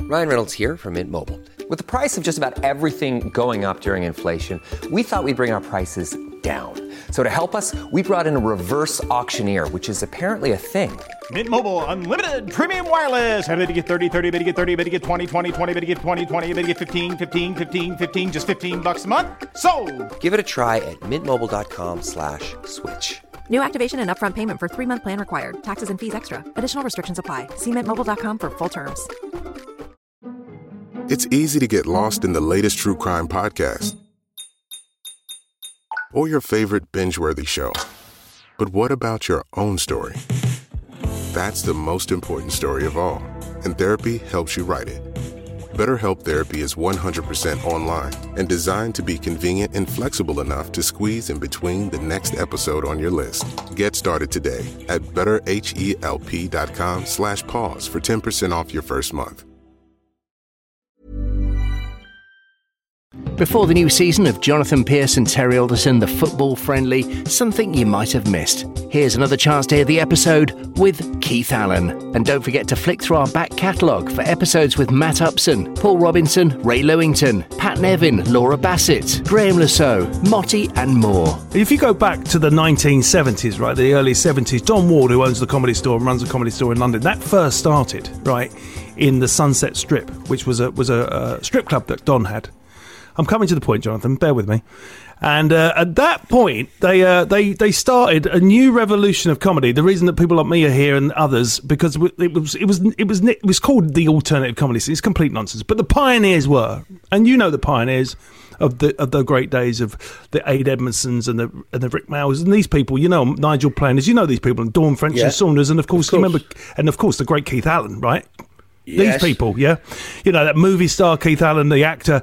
Ryan Reynolds here from Mint Mobile. With the price of just about everything going up during inflation, we thought we'd bring our prices down. So to help us, we brought in a reverse auctioneer, which is apparently a thing. Mint Mobile unlimited premium wireless. Ready to get 30, 30, bit to get 30, bit to get 20, 20, 20, bit to get 20, 20, bit to get 15, 15, 15, 15 just 15 bucks a month. So, Give it a try at mintmobile.com slash switch. New activation and upfront payment for three month plan required. Taxes and fees extra. Additional restrictions apply. See mintmobile.com for full terms. It's easy to get lost in the latest true crime podcast or your favorite binge worthy show. But what about your own story? That's the most important story of all, and therapy helps you write it. BetterHelp Therapy is 100% online and designed to be convenient and flexible enough to squeeze in between the next episode on your list. Get started today at betterhelp.com slash pause for 10% off your first month. Before the new season of Jonathan Pierce and Terry Alderton, the football friendly, something you might have missed. Here's another chance to hear the episode with Keith Allen. And don't forget to flick through our back catalogue for episodes with Matt Upson, Paul Robinson, Ray Lewington, Pat Nevin, Laura Bassett, Graham Lasso, Motti, and more. If you go back to the 1970s, right, the early 70s, Don Ward, who owns the comedy store and runs a comedy store in London, that first started, right, in the Sunset Strip, which was a was a, a strip club that Don had. I'm coming to the point, Jonathan. Bear with me. And uh, at that point, they uh, they they started a new revolution of comedy. The reason that people like me are here and others because it was it was it was it was called the alternative comedy. It's complete nonsense. But the pioneers were, and you know the pioneers of the of the great days of the Ade Edmondsons and the and the Rick Mowers and these people. You know Nigel Planers. You know these people and Dawn French Yeah. and Saunders and of course, Of you course. remember and of course the great Keith Allen, right? Yes. These people, yeah, you know that movie star Keith Allen, the actor.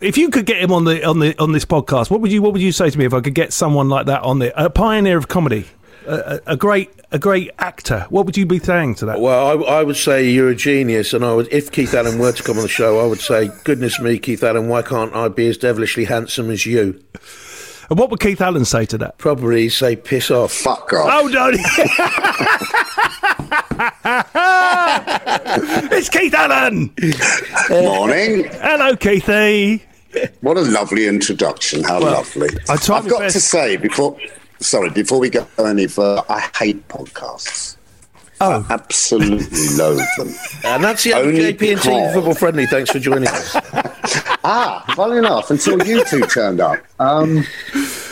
If you could get him on the on the on this podcast, what would you what would you say to me if I could get someone like that on there, a pioneer of comedy, a, a, a great a great actor? What would you be saying to that? Well, I, I would say you're a genius, and I would, if Keith Allen were to come on the show, I would say, "Goodness me, Keith Allen, why can't I be as devilishly handsome as you?" And what would Keith Allen say to that? Probably say, "Piss off." Fuck off. Oh no! it's Keith Allen. Morning. Hello, Keithy. What a lovely introduction. How lovely. I I've got best. to say before, sorry, before we go any further, I hate podcasts. Oh. I absolutely loathe them. And that's the Only JP and T because- Football Friendly. Thanks for joining us. Ah, funny enough, until you two turned up. Um,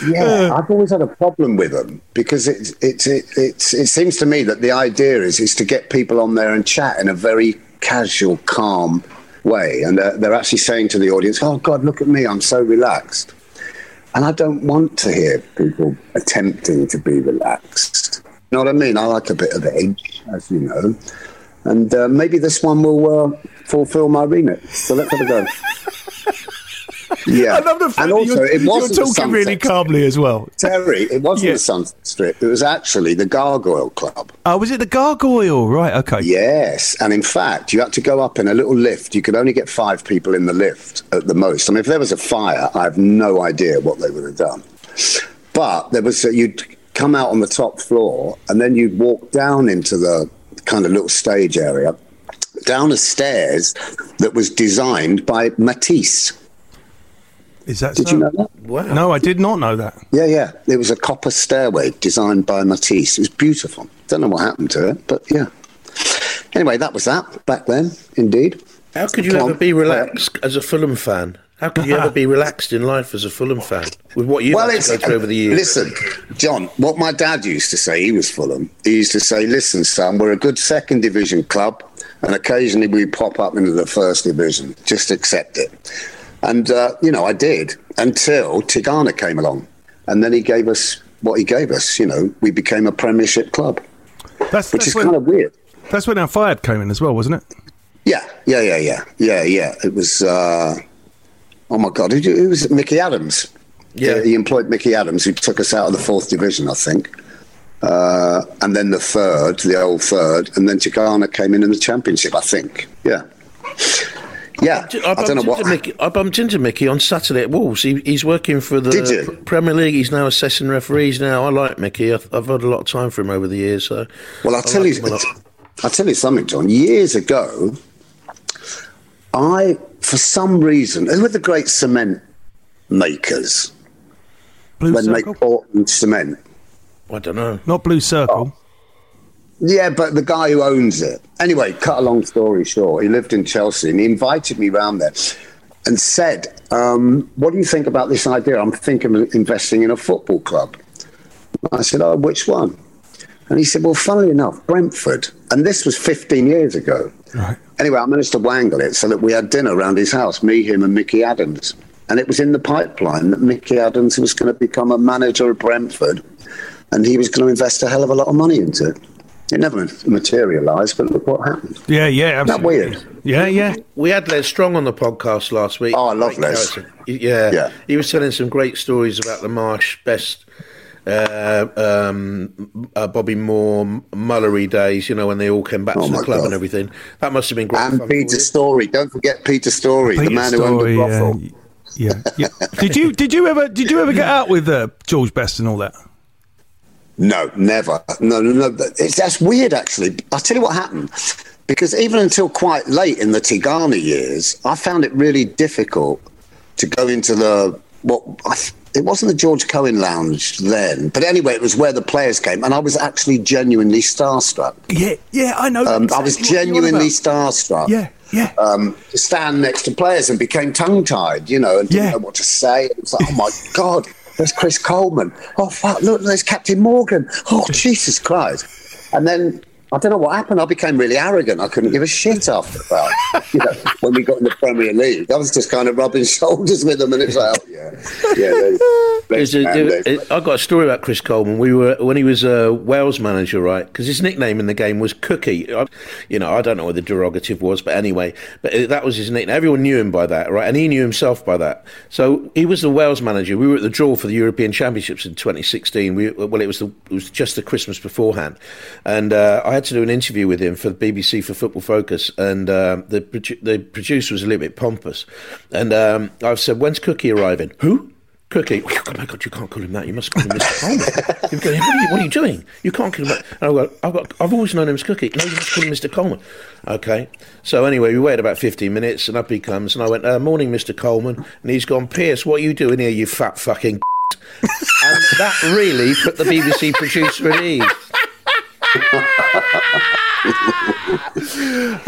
yeah, I've always had a problem with them because it, it, it, it's it seems to me that the idea is is to get people on there and chat in a very casual, calm way, and they're, they're actually saying to the audience, "Oh God, look at me, I'm so relaxed." And I don't want to hear people attempting to be relaxed. You know what I mean? I like a bit of edge, as you know. And uh, maybe this one will uh, fulfill my remit. So let's have a go. Yeah. I love the fact and that also, you're, it wasn't the talking really calmly as well. Terry, it wasn't Yeah. the Sunset Strip. It was actually the Gargoyle Club. Oh, was it the gargoyle? Right. Okay. Yes, and in fact, you had to go up in a little lift. You could only get five people in the lift at the most. I mean, if there was a fire, I have no idea what they would have done. But there was a, you'd come out on the top floor, and then you'd walk down into the kind of little stage area, down a stairs that was designed by Matisse. Is that Did so? you know that? Wow. No, I did not know that. Yeah, yeah. It was a copper stairway designed by Matisse. It was beautiful. Don't know what happened to it, but yeah. Anyway, that was that back then, indeed. How could you Come ever on. be relaxed as a Fulham fan? How could you ever be relaxed in life as a Fulham fan with what you've well, had to go through over the years? Listen, John, what my dad used to say, he was Fulham. He used to say, "Listen, son, we're a good second division club, and occasionally we pop up into the first division. Just accept it." And uh, you know, I did until Tigana came along, and then he gave us what he gave us. You know, we became a Premiership club, That's, which that's is when, kind of weird. That's when Al Fayed came in as well, wasn't it? Yeah, yeah, yeah, yeah, yeah, yeah. It was. Uh, oh my God, who, who was it? Mickey Adams? Yeah. he employed Mickey Adams, who took us out of the fourth division, I think. Uh, and then the third, the old third, and then Tigana came in in the championship, I think. Yeah. Yeah, I, I, don't know bumped what. into Mickey, I bumped into Mickey on Saturday at Wolves. He, he's working for the Did you? Premier League. He's now assessing referees. Now I like Mickey. I've, I've had a lot of time for him over the years. So Well, I'll I tell like you, him a lot. I'll tell you something, John. Years ago, I, for some reason, who were the great cement makers Blue when they Circle? make Portland cement? I don't know. Not Blue Circle. Oh. Yeah, but the guy who owns it. Anyway, cut a long story short, he lived in Chelsea and he invited me round there and said, um, What do you think about this idea? I'm thinking of investing in a football club. I said, Oh, which one? And he said, Well, funnily enough, Brentford. And this was 15 years ago. Anyway, I managed to wangle it so that we had dinner around his house, me, him, and Mickey Adams. And it was in the pipeline that Mickey Adams was going to become a manager of Brentford and he was going to invest a hell of a lot of money into it. It never materialised, but look what happened. Yeah, yeah, Isn't that weird? Yeah, yeah. We had Les Strong on the podcast last week. Oh, I love Great Les. character. Yeah. Yeah. He was telling some great stories about the Marsh best. Uh, um, uh, Bobby Moore, Mullery days, you know, when they all came back Oh to the club God. and everything. That must have been great. And fun Peter. Story. Don't forget Peter Storey, the Peter man who owned the brothel. yeah, yeah, yeah. did you did you ever did you ever get out with uh, George Best and all that? No, never. No, no, no. It's, that's weird, actually. I'll tell you what happened. Because even until quite late in the Tigana years, I found it really difficult to go into the what I, it wasn't the George Cohen Lounge then, but anyway, it was where the players came, and I was actually genuinely starstruck. Yeah, yeah, I know. Um, I was exactly you're on genuinely starstruck. Yeah, yeah. um, to stand next to players and became tongue tied, you know, and didn't Yeah. know what to say. It was like, oh my God, there's Chris Coleman. Oh, fuck, look, there's Captain Morgan. Oh, Jesus Christ. And then I don't know what happened. I became really arrogant. I couldn't give a shit after that. You know, when we got in the Premier League, I was just kind of rubbing shoulders with them, and it's like, oh, yeah, yeah. there's- There's a- there's- there- I got a story about Chris Coleman. We were when he was a Wales manager, right? Because his nickname in the game was Cookie. I, you know, I don't know what the derogative was, but anyway, but that was his nickname. Everyone knew him by that, right? And he knew himself by that. So he was the Wales manager. We were at the draw for the European Championships in 2016. We, well, it was the, it was just the Christmas beforehand, and uh, I had to do an interview with him for the BBC for Football Focus, and um, the produ- the producer was a little bit pompous, and um, I said, "When's Cookie arriving?" Who? Cookie. Oh my God, you can't call him that. You must call him Mr. Coleman. You're going, what, are you, what are you doing? You can't call him that. And I go, I've, got, I've always known him as Cookie. No, you must call him Mr. Coleman. Okay. So anyway, we waited about 15 minutes and up he comes. And I went, uh, morning, Mr. Coleman. And he's gone, Pierce, what are you doing here, you fat fucking And that really put the BBC producer at ease. ah!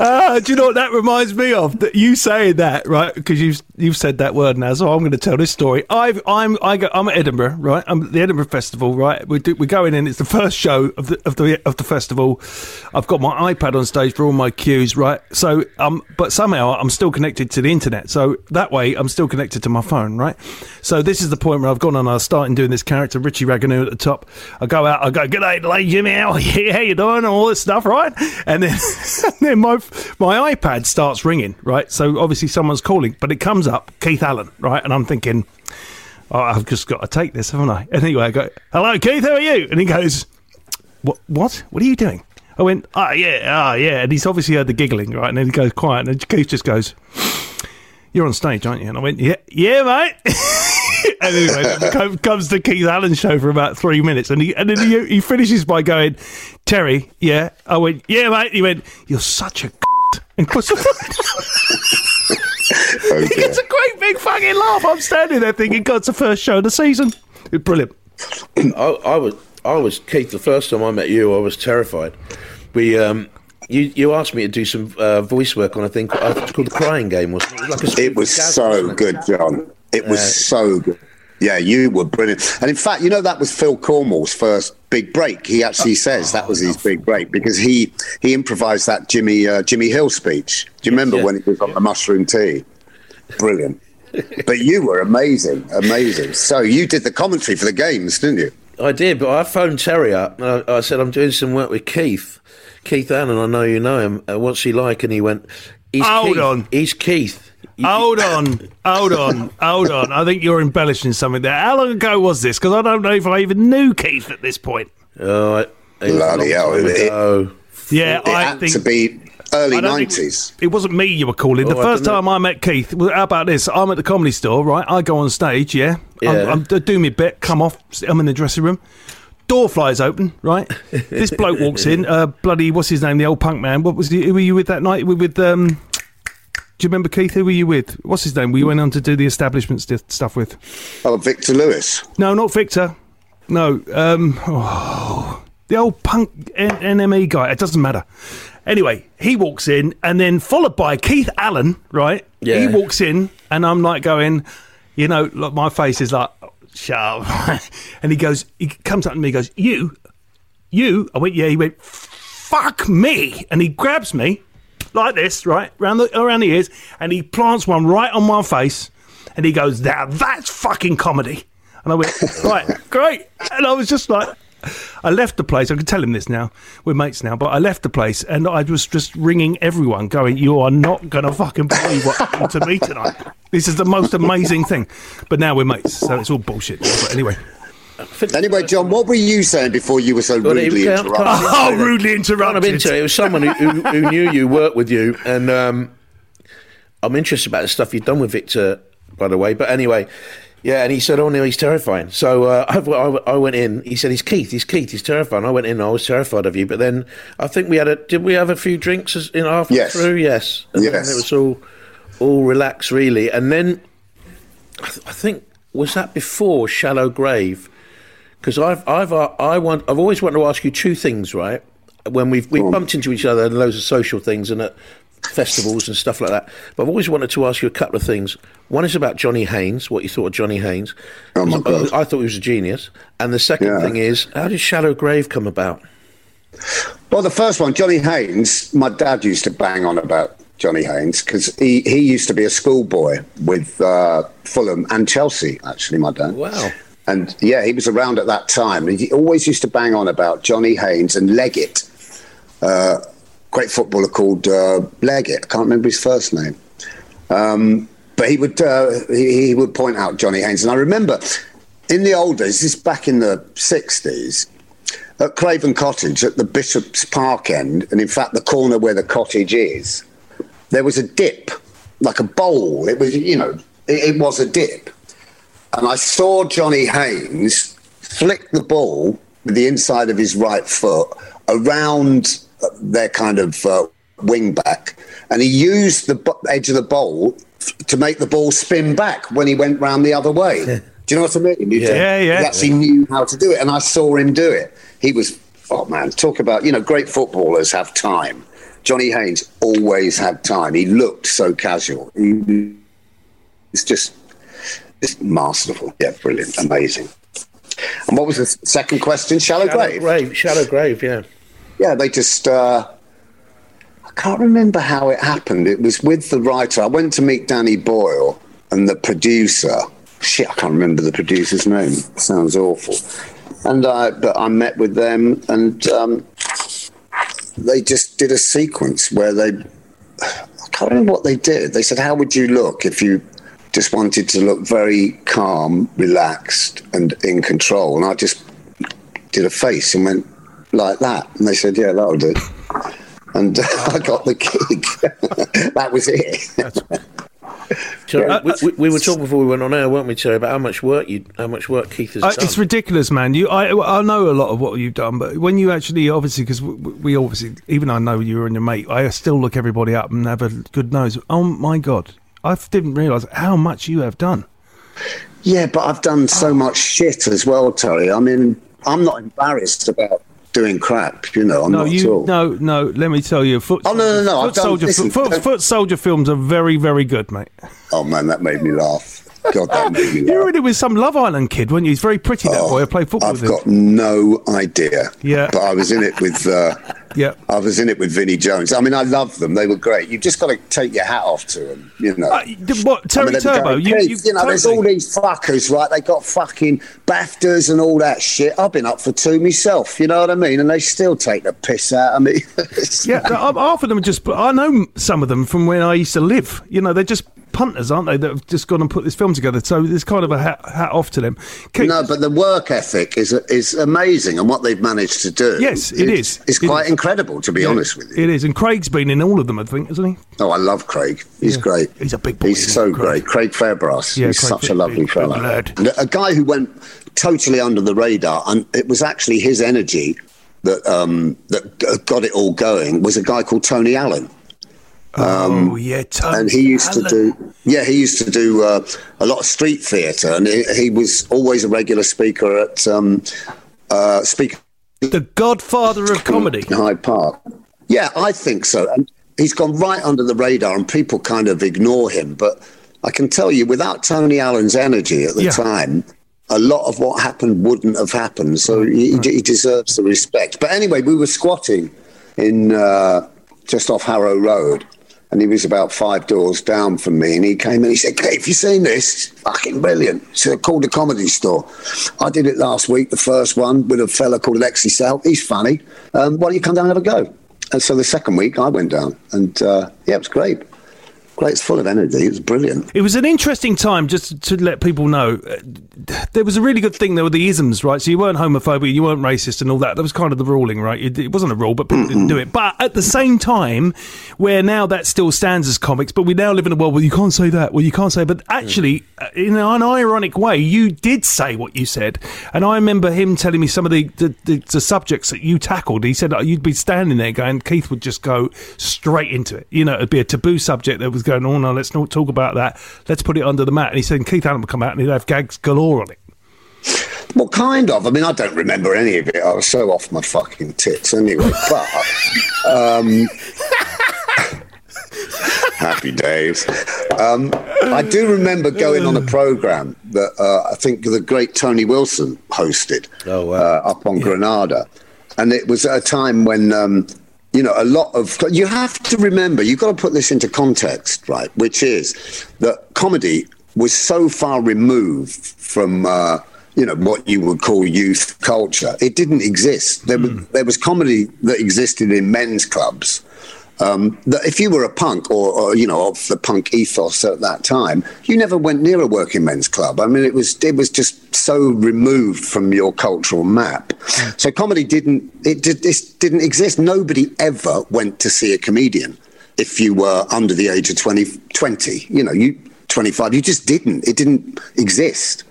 Ah, do you know what that reminds me of? That you saying that right because you've you've said that word now. So I'm going to tell this story. I've I'm I go, I'm at Edinburgh, right? I'm at the Edinburgh Festival, right? We do, we're going in. It's the first show of the of the of the festival. I've got my iPad on stage for all my cues, right? So um, but somehow I'm still connected to the internet. So that way I'm still connected to my phone, right? So this is the point where I've gone on. I was starting doing this character, Richie Raganoo at the top. I go out. I go, "Good day, Jimmy. How, yeah, how you doing?" And all this stuff, right? And then and then my my iPad starts ringing, right? So obviously someone's calling, but it comes up Keith Allen, right? And I'm thinking, oh, I've just got to take this, haven't I? And Anyway, I go, "Hello, Keith. How are you?" And he goes, "What? What? What are you doing?" I went, "Oh yeah, oh yeah." And he's obviously heard the giggling, right? And then he goes quiet, and Keith just goes, "You're on stage, aren't you?" And I went, "Yeah, yeah, mate." and anyway, comes the Keith Allen show for about three minutes, and he and then he, he finishes by going, "Terry, yeah." I went, "Yeah, mate." He went, "You're such a." C-. And of course, Oh, dear. it's a great big fucking laugh. I'm standing there thinking, "God, it's the first show of the season." It's brilliant. I, I was I was Keith. The first time I met you, I was terrified. We um, you you asked me to do some uh, voice work on a thing called, uh, called the Crying Game, wasn't it? It was, like a It was so good, John. It was Yeah. so good. Yeah, you were brilliant. And in fact, you know that was Phil Cornwell's first big break. He actually says that was his big break because he he improvised that Jimmy uh, Jimmy Hill speech. Do you remember Yeah. when he was on the mushroom tea? Brilliant. but you were amazing, amazing. So you did the commentary for the games, didn't you? I did, but I phoned Terry up. And I, I said I'm doing some work with Keith, Keith Allen. I know you know him. Uh, what's he like? And he went, He's Hold Keith. on. He's Keith. You- Hold on, hold on, hold on. I think you're embellishing something there. How long ago was this? Because I don't know if I even knew Keith at this point. Oh, it- it Bloody hell, time it- Yeah, It I had think to be early I don't think- nineties. It wasn't me you were calling. The Oh, I first don't know. time I met Keith, well, how about this? I'm at the comedy store, right? I go on stage, yeah. Yeah. I'm, I'm doing my bit, come off, I'm in the dressing room. Door flies open, right? this bloke walks in, uh, bloody, what's his name? The old punk man. What was the, who were you with that night? Were with, um, do you remember Keith? Who were you with? What's his name? We went on to do the establishment st- stuff with. Oh, Victor Lewis. No, not Victor. No, um, oh, the old punk N- NME guy. It doesn't matter. Anyway, he walks in, and then followed by Keith Allen. Right? Yeah. He walks in, and I'm like going, you know, like my face is like, "Oh, shut up. and he goes, he comes up to me, he goes, you, you. I went, yeah. He went, fuck me, and he grabs me like this, right, around the around the ears, and he plants one right on my face, and he goes, now that's fucking comedy. And I went, right, great. And I was just like, I left the place. I can tell him this now. We're mates now, but I left the place and I was just ringing everyone, going, "You are not gonna fucking believe what happened to me tonight. This is the most amazing thing." But now we're mates, so it's all bullshit. But anyway, Anyway, John, what were you saying before you were so Well, rudely can't- interrupted? can't- oh, rudely Kind of interrupted. into it. It was someone who, who, who knew you, worked with you, and um, I'm interested about the stuff you've done with Victor, by the way. But anyway, yeah, and he said, "Oh no, he's terrifying." So uh, I, I, I went in. He said, "He's Keith. He's Keith. He's terrifying." I went in. I was terrified of you. But then I think we had a. Did we have a few drinks in halfway Yes. through? Yes. And then Yes. it was all all relaxed, really. And then I, th- I think was that before Shallow Grave because I've I've uh, I want I've always wanted to ask you two things, right? When we've we've bumped into each other and loads of social things and at festivals and stuff like that. But I've always wanted to ask you a couple of things. One is about Johnny Haynes, what you thought of Johnny Haynes. Oh, my God. I thought he was a genius. And the second Yeah. thing is, how did Shallow Grave come about? Well, the first one, Johnny Haynes, my dad used to bang on about Johnny Haynes because he, he used to be a schoolboy with uh, Fulham and Chelsea, actually, my dad. Wow. And yeah, he was around at that time. He always used to bang on about Johnny Haynes and Leggat, uh, great footballer called uh, Leggat. I can't remember his first name. Um, but he would uh, he, he would point out Johnny Haynes. And I remember in the old days, this is back in the 60s, at Craven Cottage at the Bishop's Park end, and in fact, the corner where the cottage is, there was a dip, like a bowl. It was, you know, it, it was a dip. And I saw Johnny Haynes flick the ball with the inside of his right foot around their kind of uh, wing back, and he used the bu- edge of the ball f- to make the ball spin back when he went round the other way. Do you know what I mean? He, Yeah, yeah. He actually knew how to do it, and I saw him do it. He was, oh man, talk about you know, great footballers have time. Johnny Haynes always had time. He looked so casual. He was just, just masterful. Yeah, brilliant, amazing. And what was the second question? Shallow, Shallow grave. Grave. Shallow Grave, yeah. Yeah, they just. Uh, I can't remember how it happened. It was with the writer. I went to meet Danny Boyle and the producer. Shit, I can't remember the producer's name. Sounds awful. And I, but I met with them, and um, they just did a sequence where they. I can't remember what they did. They said, "How would you look if you just wanted to look very calm, relaxed, and in control?" And I just did a face and went like that. And they said, yeah, that'll do. And uh, I got the gig. that was it. So Uh, we, we, we were talking before we went on air, weren't we, Terry, about how much work you, how much work Keith has Uh, done. it's ridiculous, man. You, I, I know a lot of what you've done, but when you actually, obviously, because we, we obviously, even I know you and your mate, I still look everybody up and have a good nose. Oh my god, I didn't realise how much you have done. yeah, but I've done so oh. much shit as well, Terry. I mean, I'm not embarrassed about doing crap, you know, I'm No, not at all. no, no. Let me tell you, foot. Oh, no, no, no, Foot done- soldier, listen, foot, foot soldier films are very, very good, mate. Oh, man, that made me laugh. God, that made me You were in it with some Love Island kid, weren't you? He's very pretty, that boy. I played football Oh, I've with him. got no idea. Yeah. But I was in it with uh, Yeah. I was in it with Vinnie Jones. I mean, I love them. They were great. You've just got to take your hat off to them, you know. Uh, what, Terry I mean, Turbo? going, You, "Keith, you, know, there's all these fuckers, right? They got fucking BAFTAs and all that shit. I've been up for two myself, you know what I mean? And they still take the piss out of me. Yeah, half of them are just. I know some of them from when I used to live. You know, they're just punters, aren't they? That have just gone and put this film together. So there's kind of a hat, hat off to them. Keith, No, but the work ethic is is amazing, and what they've managed to do. Yes, it is. It's It quite is. incredible, to be yeah, honest with you. it is. And Craig's been in all of them, I think, hasn't he? Oh, I love Craig. He's Yeah. great. He's a big boy, He's so Craig? great. Craig Fairbrass. Yeah, He's Craig such a lovely big- big fella. lad. And A guy who went totally under the radar, and it was actually his energy that um, that got it all going. Was a guy called Tony Allen. Oh yeah, Tony and he used Allen. to do yeah he used to do uh, a lot of street theatre and he, he was always a regular speaker at um, uh, speaker the Godfather of comedy. in Hyde Park. Yeah, I think so. And he's gone right under the radar, and people kind of ignore him. But I can tell you, without Tony Allen's energy at the Yeah. time, a lot of what happened wouldn't have happened. So he, he deserves the respect. But anyway, we were squatting in uh, just off Harrow Road. And he was about five doors down from me, and he came and he said, "Keith, you seen this? It's fucking brilliant." So called the comedy store. I did it last week, the first one with a fella called Alexei Sayle. He's funny. Um, why don't you come down and have a go? And so the second week, I went down, and uh, yeah, it was great. Great, it's full of energy. It was brilliant. It was an interesting time, just to let people know. uh, There was a really good thing. There were the isms, right? So you weren't homophobic, you weren't racist, and all that. That was kind of the ruling, right? It, wasn't a rule, but people didn't do it. But at the same time, where now that still stands as comics, but we now live in a world where you can't say that. Well, you can't say. But actually, uh, in an ironic way, you did say what you said, and I remember him telling me some of the the, the, the subjects that you tackled. He said you'd be standing there going, Keith would just go straight into it. You know, it'd be a taboo subject that was going, oh no, let's not talk about that. Let's put it under the mat. And he said, Keith Allen would come out and he'd have gags galore on it. Well, kind of. I mean, I don't remember any of it. I was so off my fucking tits anyway. But um, happy days. Um, I do remember going on a program that uh, I think the great Tony Wilson hosted Oh, wow. uh, up on Granada, and it was at a time when. Um, you know, a lot of you have to remember. You've got to put this into context, right? Which is that comedy was so far removed from uh, you know what you would call youth culture. It didn't exist. There was there was comedy that existed in men's clubs. Um, that if you were a punk or, or you know of the punk ethos at that time, you never went near a working men's club. I mean, it was it was just so removed from your cultural map. So comedy didn't it did this didn't exist. Nobody ever went to see a comedian if you were under the age of 20, 20 you know, you 25, you just didn't. It didn't exist.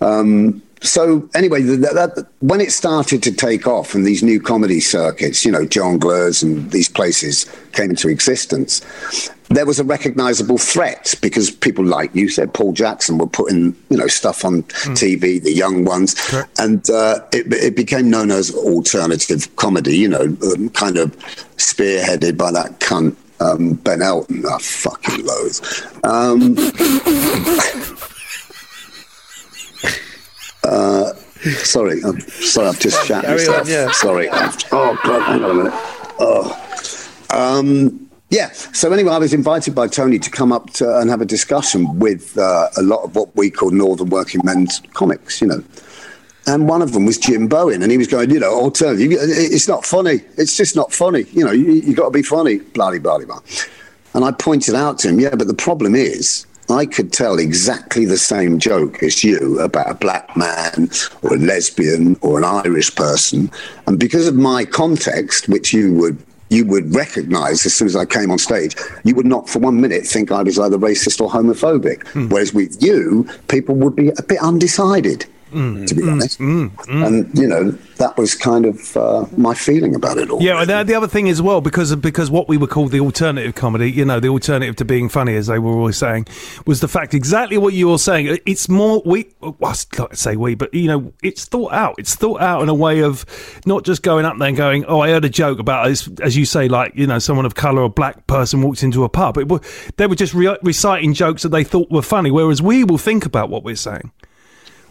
Um, so anyway, th that, when it started to take off and these new comedy circuits, you know, jongleurs and these places came into existence, there was a recognizable threat because people like you said, Paul Jackson were putting, you know, stuff on TV, the young ones, and uh, it, it became known as alternative comedy, you know, um, kind of spearheaded by that cunt. Um, ben Elton, I fucking loathe. Um, Uh, sorry, I'm sorry, I've just shat myself. yeah. Sorry. Oh God, hang on a minute. Oh, um, yeah. So anyway, I was invited by Tony to come up to, and have a discussion with uh, a lot of what we call Northern Working Men's comics. You know. And one of them was Jim Bowen, and he was going, you know, alternative. It's not funny. It's just not funny. You know, you, you got to be funny. Blah blah blah blah. And I pointed out to him, yeah, but the problem is, I could tell exactly the same joke as you about a black man or a lesbian or an Irish person, and because of my context, which you would you would recognise as soon as I came on stage, you would not for one minute think I was either racist or homophobic. Hmm. Whereas with you, people would be a bit undecided. Mm. To be mm. honest, mm. and you know that was kind of uh, my feeling about it all. Yeah, and the, the other thing as well, because of, because what we would call the alternative comedy, you know, the alternative to being funny, as they were always saying, was the fact exactly what you were saying. It's more we, well, I like say we, but you know, it's thought out. It's thought out in a way of not just going up there and going, "Oh, I heard a joke about as, as you say, like you know, someone of color, a black person walks into a pub." It, they were just re- reciting jokes that they thought were funny, whereas we will think about what we're saying.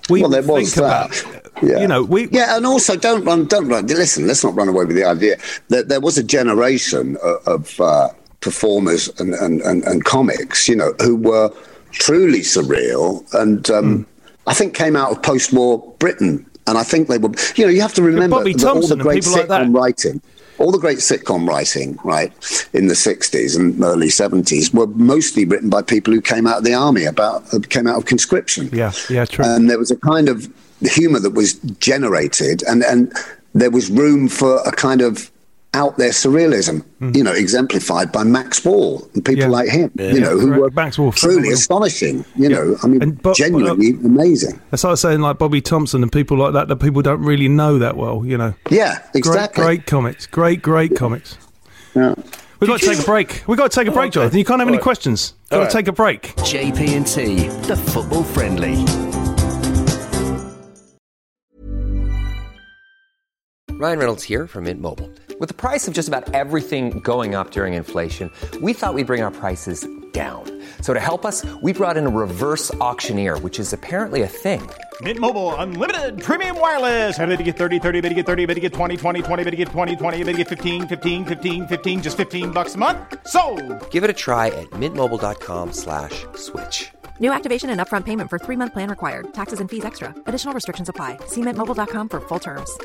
We well, there was think that. about. Yeah. You know, we yeah, and also don't run, don't run. Listen, let's not run away with the idea that there was a generation of, of uh, performers and, and, and, and comics, you know, who were truly surreal, and um, Mm. I think came out of post-war Britain, and I think they were. You know, you have to remember Bobby that all Thompson the and great people like that. writing. All the great sitcom writing, right, in the '60s and early '70s, were mostly written by people who came out of the army, about uh, came out of conscription yeah, yeah, true. and there was a kind of humor that was generated and and there was room for a kind of out there surrealism hmm. you know exemplified by max wall and people. Yeah. like him Yeah. you know who Correct. were Max Wall, truly phenomenal. astonishing you know i mean And Bo- genuinely uh, amazing That's like saying like Bobby Thompson and people like that that people don't really know that well. You know, yeah exactly great, great comics, great, great comics. Yeah. We've got to take a break. We've got to take a break, okay. Jonathan. You can't have any All right. questions. Got All to take a break. JP and T, the football friendly. Ryan Reynolds here from Mint Mobile. With the price of just about everything going up during inflation, we thought we'd bring our prices down. So to help us, we brought in a reverse auctioneer, which is apparently a thing. Mint Mobile unlimited premium wireless. Ready to get 30, 30, bit to get 30, bit to get 20, 20, 20, bit to get 20, 20, bit to get 15, 15, 15, 15 just 15 bucks a month. So, Give it a try at mintmobile.com slash switch. New activation and upfront payment for three month plan required. Taxes and fees extra. Additional restrictions apply. See mintmobile.com for full terms.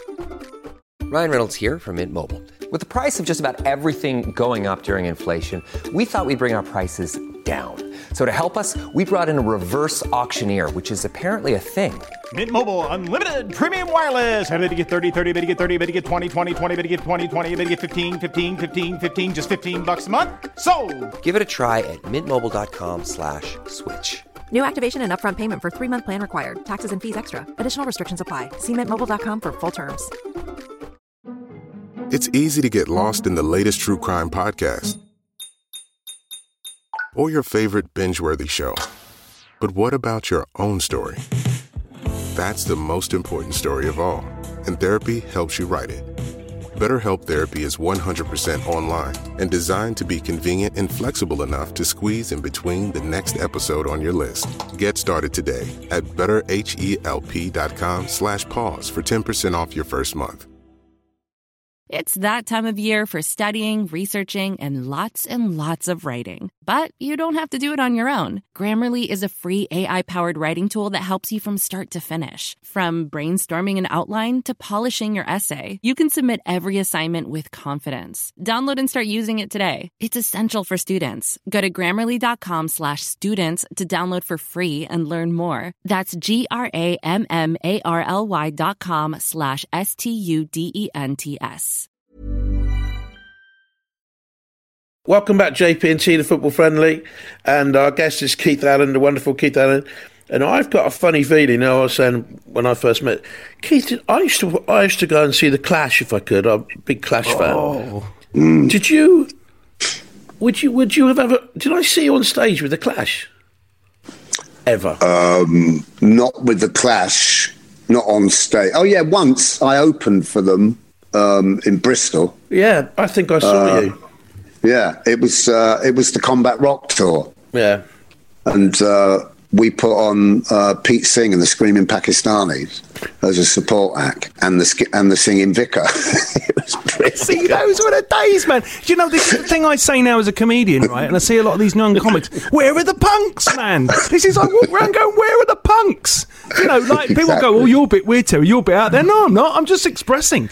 Ryan Reynolds here from Mint Mobile. With the price of just about everything going up during inflation, we thought we'd bring our prices down. So to help us, we brought in a reverse auctioneer, which is apparently a thing. Mint Mobile unlimited premium wireless. Ready to get 30, 30, bit to get 30, bit to get 20, 20, 20, bit to get 20, 20, bit to get 15, 15, 15, 15 just 15 bucks a month. So, Give it a try at mintmobile.com slash switch. New activation and upfront payment for three month plan required. Taxes and fees extra. Additional restrictions apply. See mintmobile.com for full terms. It's easy to get lost in the latest true crime podcast or your favorite binge worthy show. But what about your own story? That's the most important story of all, and therapy helps you write it. BetterHelp Therapy is 100% online and designed to be convenient and flexible enough to squeeze in between the next episode on your list. Get started today at betterhelp.com slash pause for 10% off your first month. It's that time of year for studying, researching, and lots and lots of writing. But you don't have to do it on your own. Grammarly is a free AI powered writing tool that helps you from start to finish. From brainstorming an outline to polishing your essay, you can submit every assignment with confidence. Download and start using it today. It's essential for students. Go to grammarly.com slash students to download for free and learn more. That's G R A M M A R L Y dot com slash S T U D E N T S. Welcome back, JP and T, the football friendly, and our guest is Keith Allen, the wonderful Keith Allen. And I've got a funny feeling. I was saying when I first met Keith, I used to I used to go and see the Clash if I could. I'm a big Clash fan. Did you? Would you? Would you have ever? Did I see you on stage with the Clash? Ever? Um, not with the Clash, not on stage. Oh yeah, once I opened for them um, in Bristol. yeah, I think I saw Uh, you. Yeah, it was uh, it was the Combat Rock tour, Yeah. and uh, we put on uh, Pete Singh and the Screaming Pakistanis as a support act, and the and the singing vicar. it was pretty those were the days, man. Do you know this is the thing I say now as a comedian, right? And I see a lot of these young comics. Where are the punks, man? This is I walk around going, where are the punks? You know, like people go, oh, you're a bit weird, Terry. You're a bit out there. No, I'm not. I'm just expressing.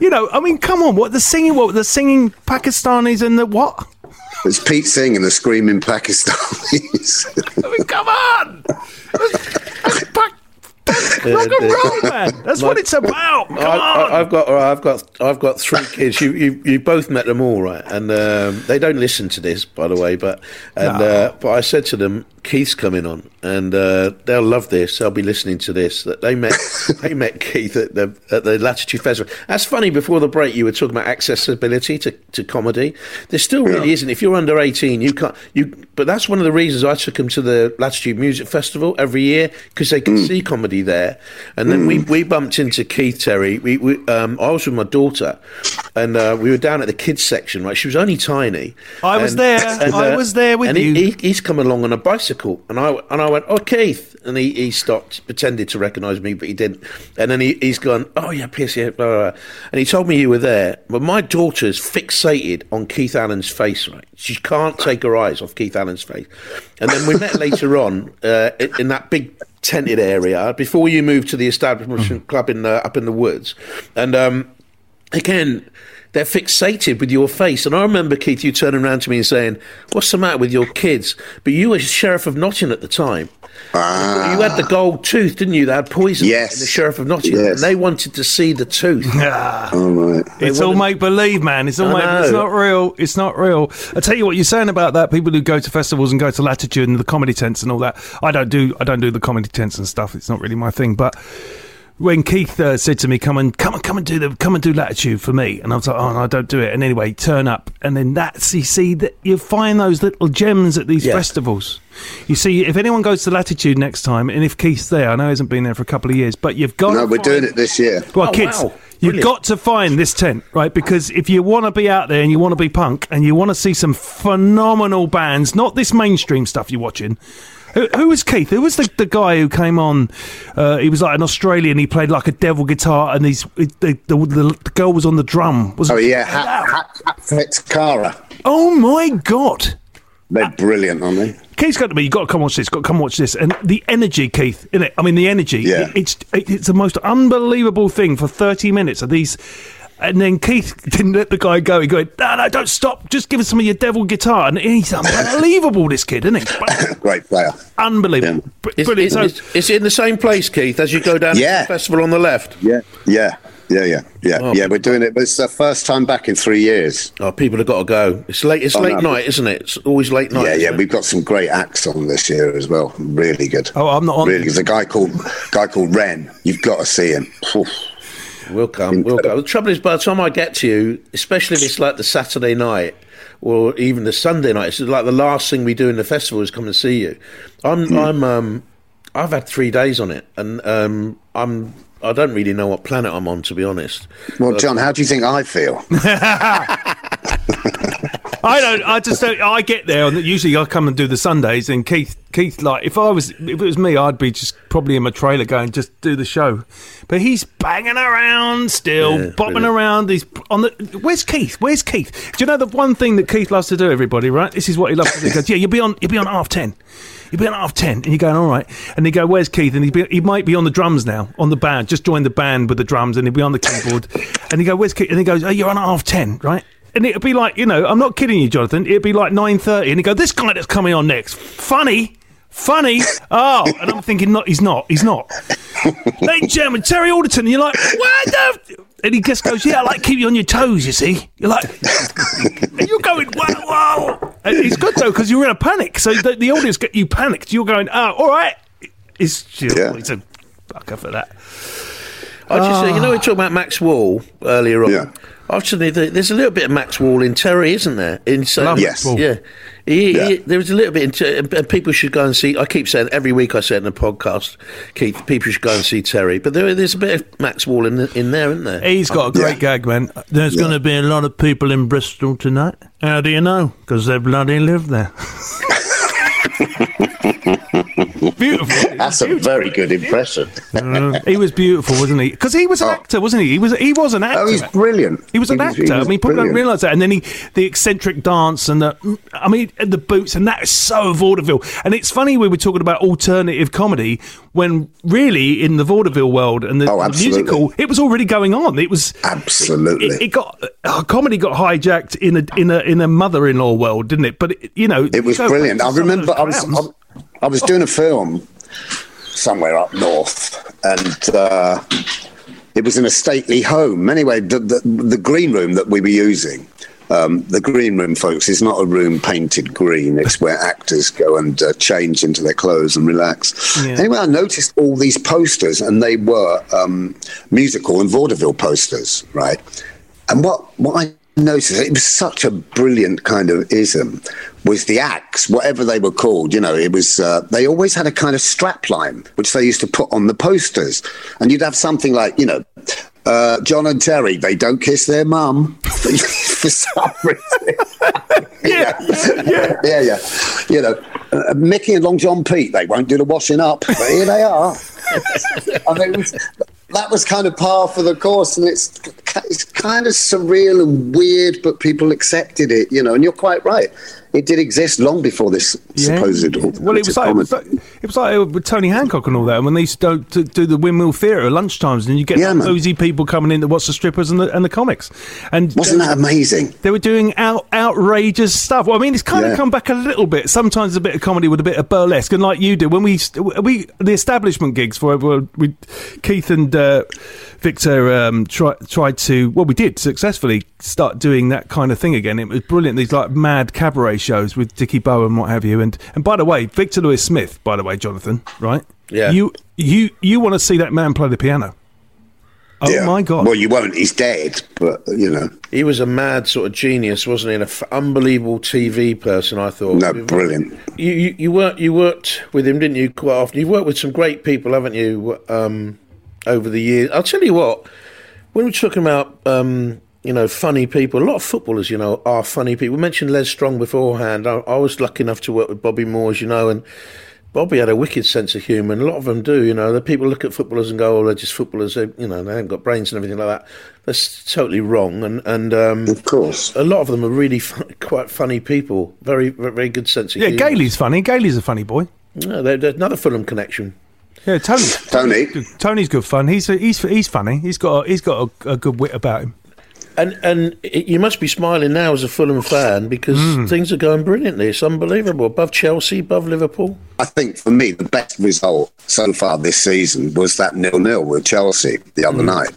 You know, I mean, come on. What the singing? What the singing Pakistanis and the what? It's Pete Singh and the Screaming Pakistanis. I mean, come on. That's Pak- that's rock and roll, man. That's what it's about. Come I, on. I, I've got, I've got, I've got three kids. You, you, you both met them all, right? And um, they don't listen to this, by the way. But, and, No. uh, but I said to them, Keith's coming on, and uh, they'll love this. They'll be listening to this. That they met, they met Keith at the at the Latitude Festival. That's funny. Before the break, you were talking about accessibility to, to comedy. There still really isn't. If you're under eighteen, you can't. You, but that's one of the reasons I took them to the Latitude Music Festival every year because they can see comedy there there, and then we, we bumped into Keith Terry. We, we um, I was with my daughter, and uh, we were down at the kids section. Right, she was only tiny. I was there. and, I uh, was there with and you. He, he, he's come along on a bicycle, and I and I went, "Oh, Keith," and he, he stopped, pretended to recognise me, but he didn't. And then he, he's gone, "Oh yeah, Pierce, yeah." Blah, blah, blah. And he told me you were there, but my daughter's fixated on Keith Allen's face. Right, she can't take her eyes off Keith Allen's face. And then we met later on uh, in, that big tented area before you moved to the establishment club in the, up in the woods, and. um again, they're fixated with your face. And I remember, Keith, you turning around to me and saying, What's the matter with your kids? But you were Sheriff of Nottingham at the time. Ah. You had the gold tooth, didn't you? They had poison Yes. in the Sheriff of Nottingham. Yes. And they wanted to see the tooth. Oh, right. It's all make believe, man. It's all I make. It's not real. It's not real. I tell you what, you're saying about that. People who go to festivals and go to Latitude and the comedy tents and all that. I don't do. I don't do the comedy tents and stuff. It's not really my thing. But when Keith uh, said to me, "Come and come and come and do the come and do Latitude for me," and I was like, "Oh no, I don't do it." And anyway, turn up, and then that's you see that you find those little gems at these Yeah. festivals. You see, if anyone goes to Latitude next time, and if Keith's there, I know he hasn't been there for a couple of years, but you've got. No, to we're find- doing it this year. well, Oh, kids, wow. you've Brilliant. got to find this tent, right? Because if you want to be out there and you want to be punk and you want to see some phenomenal bands, not this mainstream stuff you're watching. Who, who was Keith? Who was the, the guy who came on? Uh, he was like an Australian. He played like a devil guitar, and these the, the, the, the girl was on the drum. Was Oh, yeah. Hat, hat, Hatfix Cara. Oh my god! They're brilliant, aren't they? Keith's got to be. You got to come watch this. Got to come watch this. And the energy, Keith, in it. I mean, the energy. Yeah. It- it's it's the most unbelievable thing for thirty minutes of these. And then Keith didn't let the guy go. He go, no, no, don't stop. Just give us some of your devil guitar. And he's unbelievable, this kid, isn't he? Great player. Unbelievable. Br- Is, Brilliant. is, So- is, is it in the same place, Keith, as you go down Yeah. to the festival on the left? Yeah, yeah, yeah, yeah, yeah. Oh. yeah, we're doing it. It's the first time back in three years. Oh, people have got to go. It's late. It's Oh, late no. night, isn't it? It's always late night. yeah, yeah. it? We've got some great acts on this year as well. Really good. Oh, I'm not on- Really, there's a guy called guy called Ren. You've got to see him. Phew. We'll come. We'll come. The trouble is, by the time I get to you, especially if it's like the Saturday night or even the Sunday night, it's like the last thing we do in the festival is come and see you. I'm. Hmm. I'm. Um, I've had three days on it, and um, I'm. I don't really know what planet I'm on, to be honest. Well, John, how do you think I feel? I don't. I just don't. I get there, and usually I come and do the Sundays. And Keith, Keith, like if I was, if it was me, I'd be just probably in my trailer going just do the show. But he's banging around still, Yeah, bopping around. He's on the. Where's Keith? Where's Keith? Do you know the one thing that Keith loves to do? Everybody, right? This is what he loves to do. He goes, yeah, you'll be on. You'll be on half ten. You'll be on half ten, and you're going all right. And they go, "Where's Keith?" And he be, he might be on the drums now, on the band. Just joined the band with the drums, and he'll be on the keyboard. and he go, "Where's Keith?" And he goes, "Oh, you're on half ten, right?" And it'd be like, you know, I'm not kidding you, Jonathan. It'd be like nine thirty, and he'd go, "This guy that's coming on next, funny." Funny, oh, and I'm thinking, not, he's not, he's not. Ladies and gentlemen, Terry Alderton, and you're like, what the? And he just goes, yeah, I like keep you on your toes, you see. You're like, and you're going, wow, wow. And it's good though because you're in a panic. So the, the audience get you panicked. You're going, oh, all right. It's, Yeah. it's a fucker for that. I just, say, you know, ah. we talked about Max Wall earlier on. Yeah. Actually, there's a little bit of Max Wall in Terry, isn't there? In so, Love Yes. Max Wall. Yeah. He, Yeah. he- there was a little bit, in and and people should go and see. I keep saying every week I say it in the podcast, Keith. People should go and see Terry, but there, there's a bit of Max Wall in, the, in there, isn't there? He's got a great Yeah. gag, man. There's going to be a lot of people in Bristol tonight. How do you know? Because they bloody live there. Beautiful. That's a very good impression. Uh, he was beautiful, wasn't he? Because he was an actor, wasn't he? He was. He was an actor. Oh, he's brilliant. He was an He was- actor. he I mean, people don't realise that. And then he, the eccentric dance and the, I mean, and the boots, and that is so vaudeville. And it's funny we were talking about alternative comedy when really in the vaudeville world and the, Oh, the musical, it was already going on. It was Absolutely. It, it got uh, comedy got hijacked in a in a in a mother-in-law world, didn't it? But it, you know, It was back brilliant. I remember I was. I, I was doing a film somewhere up north, and uh, it was in a stately home. Anyway, the, the the green room that we were using. Um, the green room, folks, is not a room painted green. It's where actors go and uh, change into their clothes and relax. Yeah. Anyway, I noticed all these posters, and they were um, musical and vaudeville posters, right? And what what I noticed, it was such a brilliant kind of ism. Was the axe, whatever they were called. You know, it was. Uh, they always had a kind of strap line which they used to put on the posters, and you'd have something like, you know, uh, John and Terry, they don't kiss their mum for some reason. yeah, yeah, yeah, yeah. You know, uh, Mickey and Long John Pete, they won't do the washing up, but here they are. I mean, that was kind of par for the course, and it's it's kind of surreal and weird, but people accepted it, you know. And you're quite right it did exist long before this yeah. supposed. Well, it was, like, it was like it was like with Tony Hancock and all that. When they used to, to do the Windmill Theatre at lunchtimes, and you get yeah, cozy people coming in to watch the strippers and the, and the comics. And wasn't that amazing? They were doing out, outrageous stuff. Well, I mean, it's kind yeah. of come back a little bit. Sometimes a bit of comedy with a bit of burlesque, and like you did when we we the establishment gigs for we Keith and. Uh, Victor um, try, tried to, well, we did successfully start doing that kind of thing again. It was brilliant. These like mad cabaret shows with Dickie Bow and what have you. And and by the way, Victor Lewis Smith, by the way, Jonathan, right? Yeah. You you you want to see that man play the piano? Oh yeah. my god! Well, you won't. He's dead, but you know he was a mad sort of genius, wasn't he? An f- unbelievable TV person. I thought. No, brilliant. You, you you worked you worked with him, didn't you? Quite often. You've worked with some great people, haven't you? Um, over the years. I'll tell you what, when we're talking about, um, you know, funny people, a lot of footballers, you know, are funny people. We mentioned Les Strong beforehand. I, I was lucky enough to work with Bobby Moores, you know, and Bobby had a wicked sense of humour, and a lot of them do. You know, the people look at footballers and go, "Oh, they're just footballers." They, you know, they haven't got brains and everything like that. That's totally wrong. And and um, of course, a lot of them are really fun, quite funny people. Very very good sense of yeah, humour. Yeah, Gailey's funny. Gailey's a funny boy. No, there's another Fulham connection. Yeah, Tony. Tony. Tony's good fun. He's he's he's funny. He's got a, he's got a, a good wit about him. And and it, you must be smiling now as a Fulham fan because mm. things are going brilliantly. It's unbelievable. Above Chelsea, above Liverpool. I think for me the best result so far this season was that nil nil with Chelsea the other mm. night.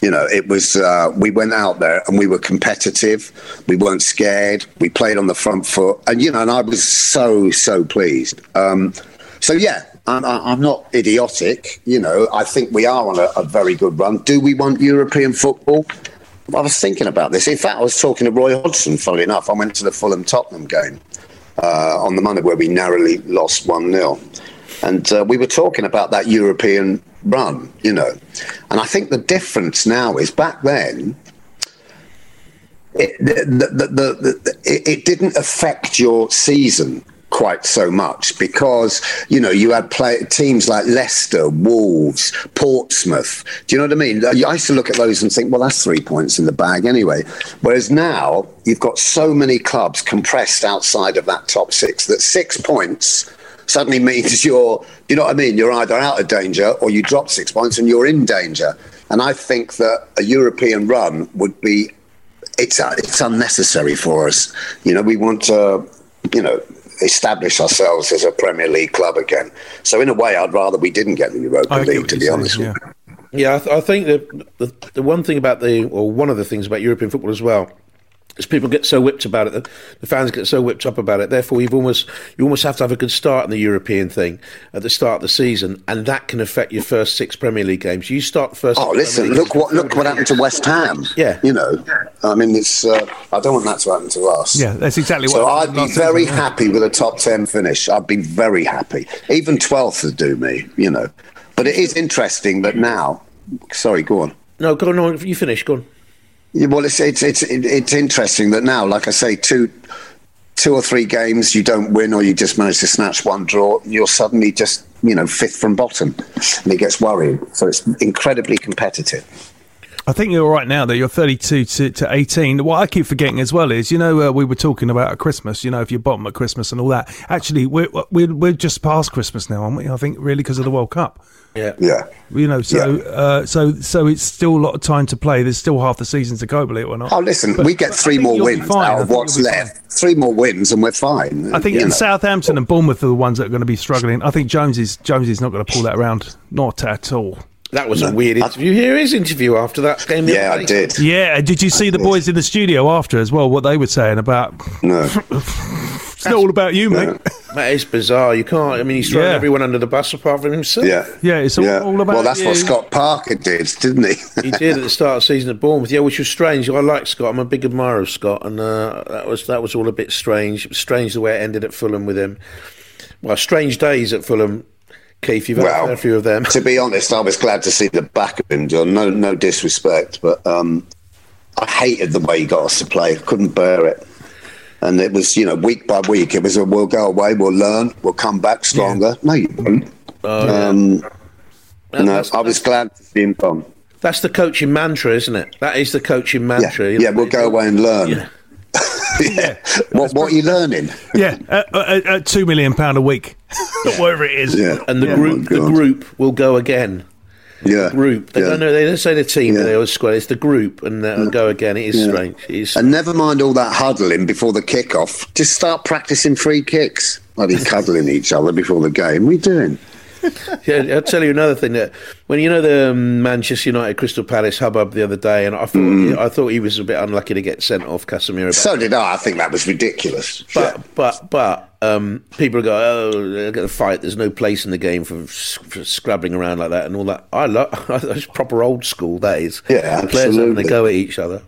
You know, it was uh, we went out there and we were competitive. We weren't scared. We played on the front foot, and you know, and I was so so pleased. Um, so yeah, I'm, I'm, not idiotic. You know, I think we are on a, a, very good run. Do we want European football? I was thinking about this. In fact, I was talking to Roy Hodgson, funnily enough. I went to the Fulham Tottenham game uh, on the Monday where we narrowly lost 1 0. And uh, we were talking about that European run, you know. And I think the difference now is back then, it, the, the, the, it, didn't affect your season quite so much because you know you had play, teams like Leicester, Wolves, Portsmouth. Do you know what I mean? I used to look at those and think, well, that's three points in the bag anyway. Whereas now you've got so many clubs compressed outside of that top six that six points suddenly means you're, you know what I mean? You're either out of danger or you drop six points and you're in danger. And I think that a European run would be it's uh, it's unnecessary for us. You know, we want to, you know, establish ourselves as a Premier League club again. So in a way, I'd rather we didn't get the Europa League, to be saying, honest. Yeah, yeah I, th- I, think that the, the one thing about the, or one of the things about European football as well, as people get so whipped about it, the fans get so whipped up about it. Therefore, you've almost you almost have to have a good start in the European thing at the start of the season, and that can affect your first six Premier League games. You start first. Oh, listen! Look what look what happened to West Ham. Yeah, you know, I mean, it's. Uh, I don't want that to happen to us. Yeah, that's exactly what. So I'd be very happy with a top ten finish. I'd be very happy. Even twelfth would do me. You know, but it is interesting that now. Sorry, go on. No, go on. You finish. Go on. Well, it's it's it's it's interesting that now, like I say, two two or three games you don't win, or you just manage to snatch one draw, you're suddenly just you know fifth from bottom, and it gets worrying. So it's incredibly competitive. I think you're right now that you're 32 to, to 18. What I keep forgetting as well is, you know, uh, we were talking about at Christmas, you know, if you're bottom at Christmas and all that. Actually, we're, we're, we're just past Christmas now, aren't we? I think really because of the World Cup. Yeah. Yeah. You know, so yeah. uh, so so it's still a lot of time to play. There's still half the season to go, believe it or not. Oh, listen, but, we get three more wins out of what's left. Fine. Three more wins and we're fine. I think in Southampton and Bournemouth are the ones that are going to be struggling. I think Jones is Jones is not going to pull that around, not at all. That was no. a weird interview. Hear his interview after that game. Yeah, I did. Yeah, did you see I the did. boys in the studio after as well? What they were saying about? No. It's not all about you, mate. Mate, it's bizarre. You can't. I mean, he's throwing Yeah. everyone under the bus apart from himself. Yeah. Yeah, it's all, yeah. all about well, that's you. what Scott Parker did, didn't he? he did at the start of the season at Bournemouth. Yeah, which was strange. I like Scott. I'm a big admirer of Scott, and uh, that was that was all a bit strange. Strange the way it ended at Fulham with him. Well, strange days at Fulham. Keith, you've had Well, a few of them. to be honest, I was glad to see the back of him, John. No, no disrespect, but um, I hated the way he got us to play. I couldn't bear it. And it was, you know, week by week, it was a we'll go away, we'll learn, we'll come back stronger. No, you won't. um, no, I was glad to see him gone. That's the coaching mantra, isn't it? That is the coaching Yeah, mantra. you yeah we'll go away and learn. Yeah. What, what are you learning? Yeah, at, at, at two million pound a week, whatever it is. Yeah. And the Yeah. group, oh the Oh, God. group will go again. Yeah. Group. They Yeah. don't know. They don't say the team. Yeah. They always squad. It's the group, and they'll go again. It is Yeah. strange. It is. And never mind all that huddling before the kickoff. Just start practicing free kicks. Bloody cuddling each other before the game. What are you doing? Yeah, I'll tell you another thing that when you know the um, Manchester United Crystal Palace hubbub the other day, and I thought I thought he was a bit unlucky to get sent off Casemiro. Mm. So did I. I think that was ridiculous. But but but um, people go, oh, they're going to fight. There's no place in the game for, for scrabbling around like that and all that. I love that's proper old school. That is. Yeah, the players having a go at each other.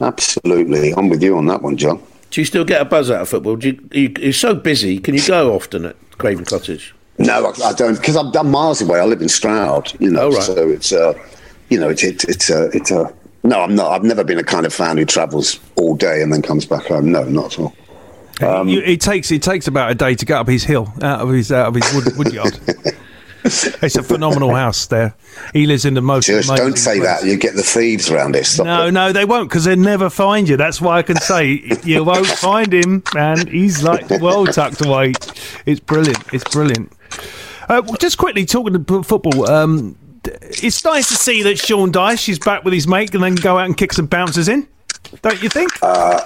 Absolutely. I'm with you on that one, John. Do you still get a buzz out of football? Do you, you, you're so busy. Can you go often at Craven Cottage? No, I, I don't, because I'm, I'm miles away. I live in Stroud, you know, Oh, right. so it's, uh, you know, it's, it, it's, uh, it's, uh, no, I'm not. I've never been a kind of fan who travels all day and then comes back home. No, not at all. Um, You- it takes it takes about a day to get up his hill out of his out of his wood, wood yard. it's a phenomenal house there. He lives in the most. Just don't say place. that. You get the thieves around it. Stop No, it. no, they won't because they'll never find you. That's why I can say you won't find him, and he's like well tucked away. It's brilliant. It's brilliant. Uh, well, just quickly talking to football. Um, it's nice to see that Sean Dyche is back with his mate and then go out and kick some bouncers in. Don't you think? Uh,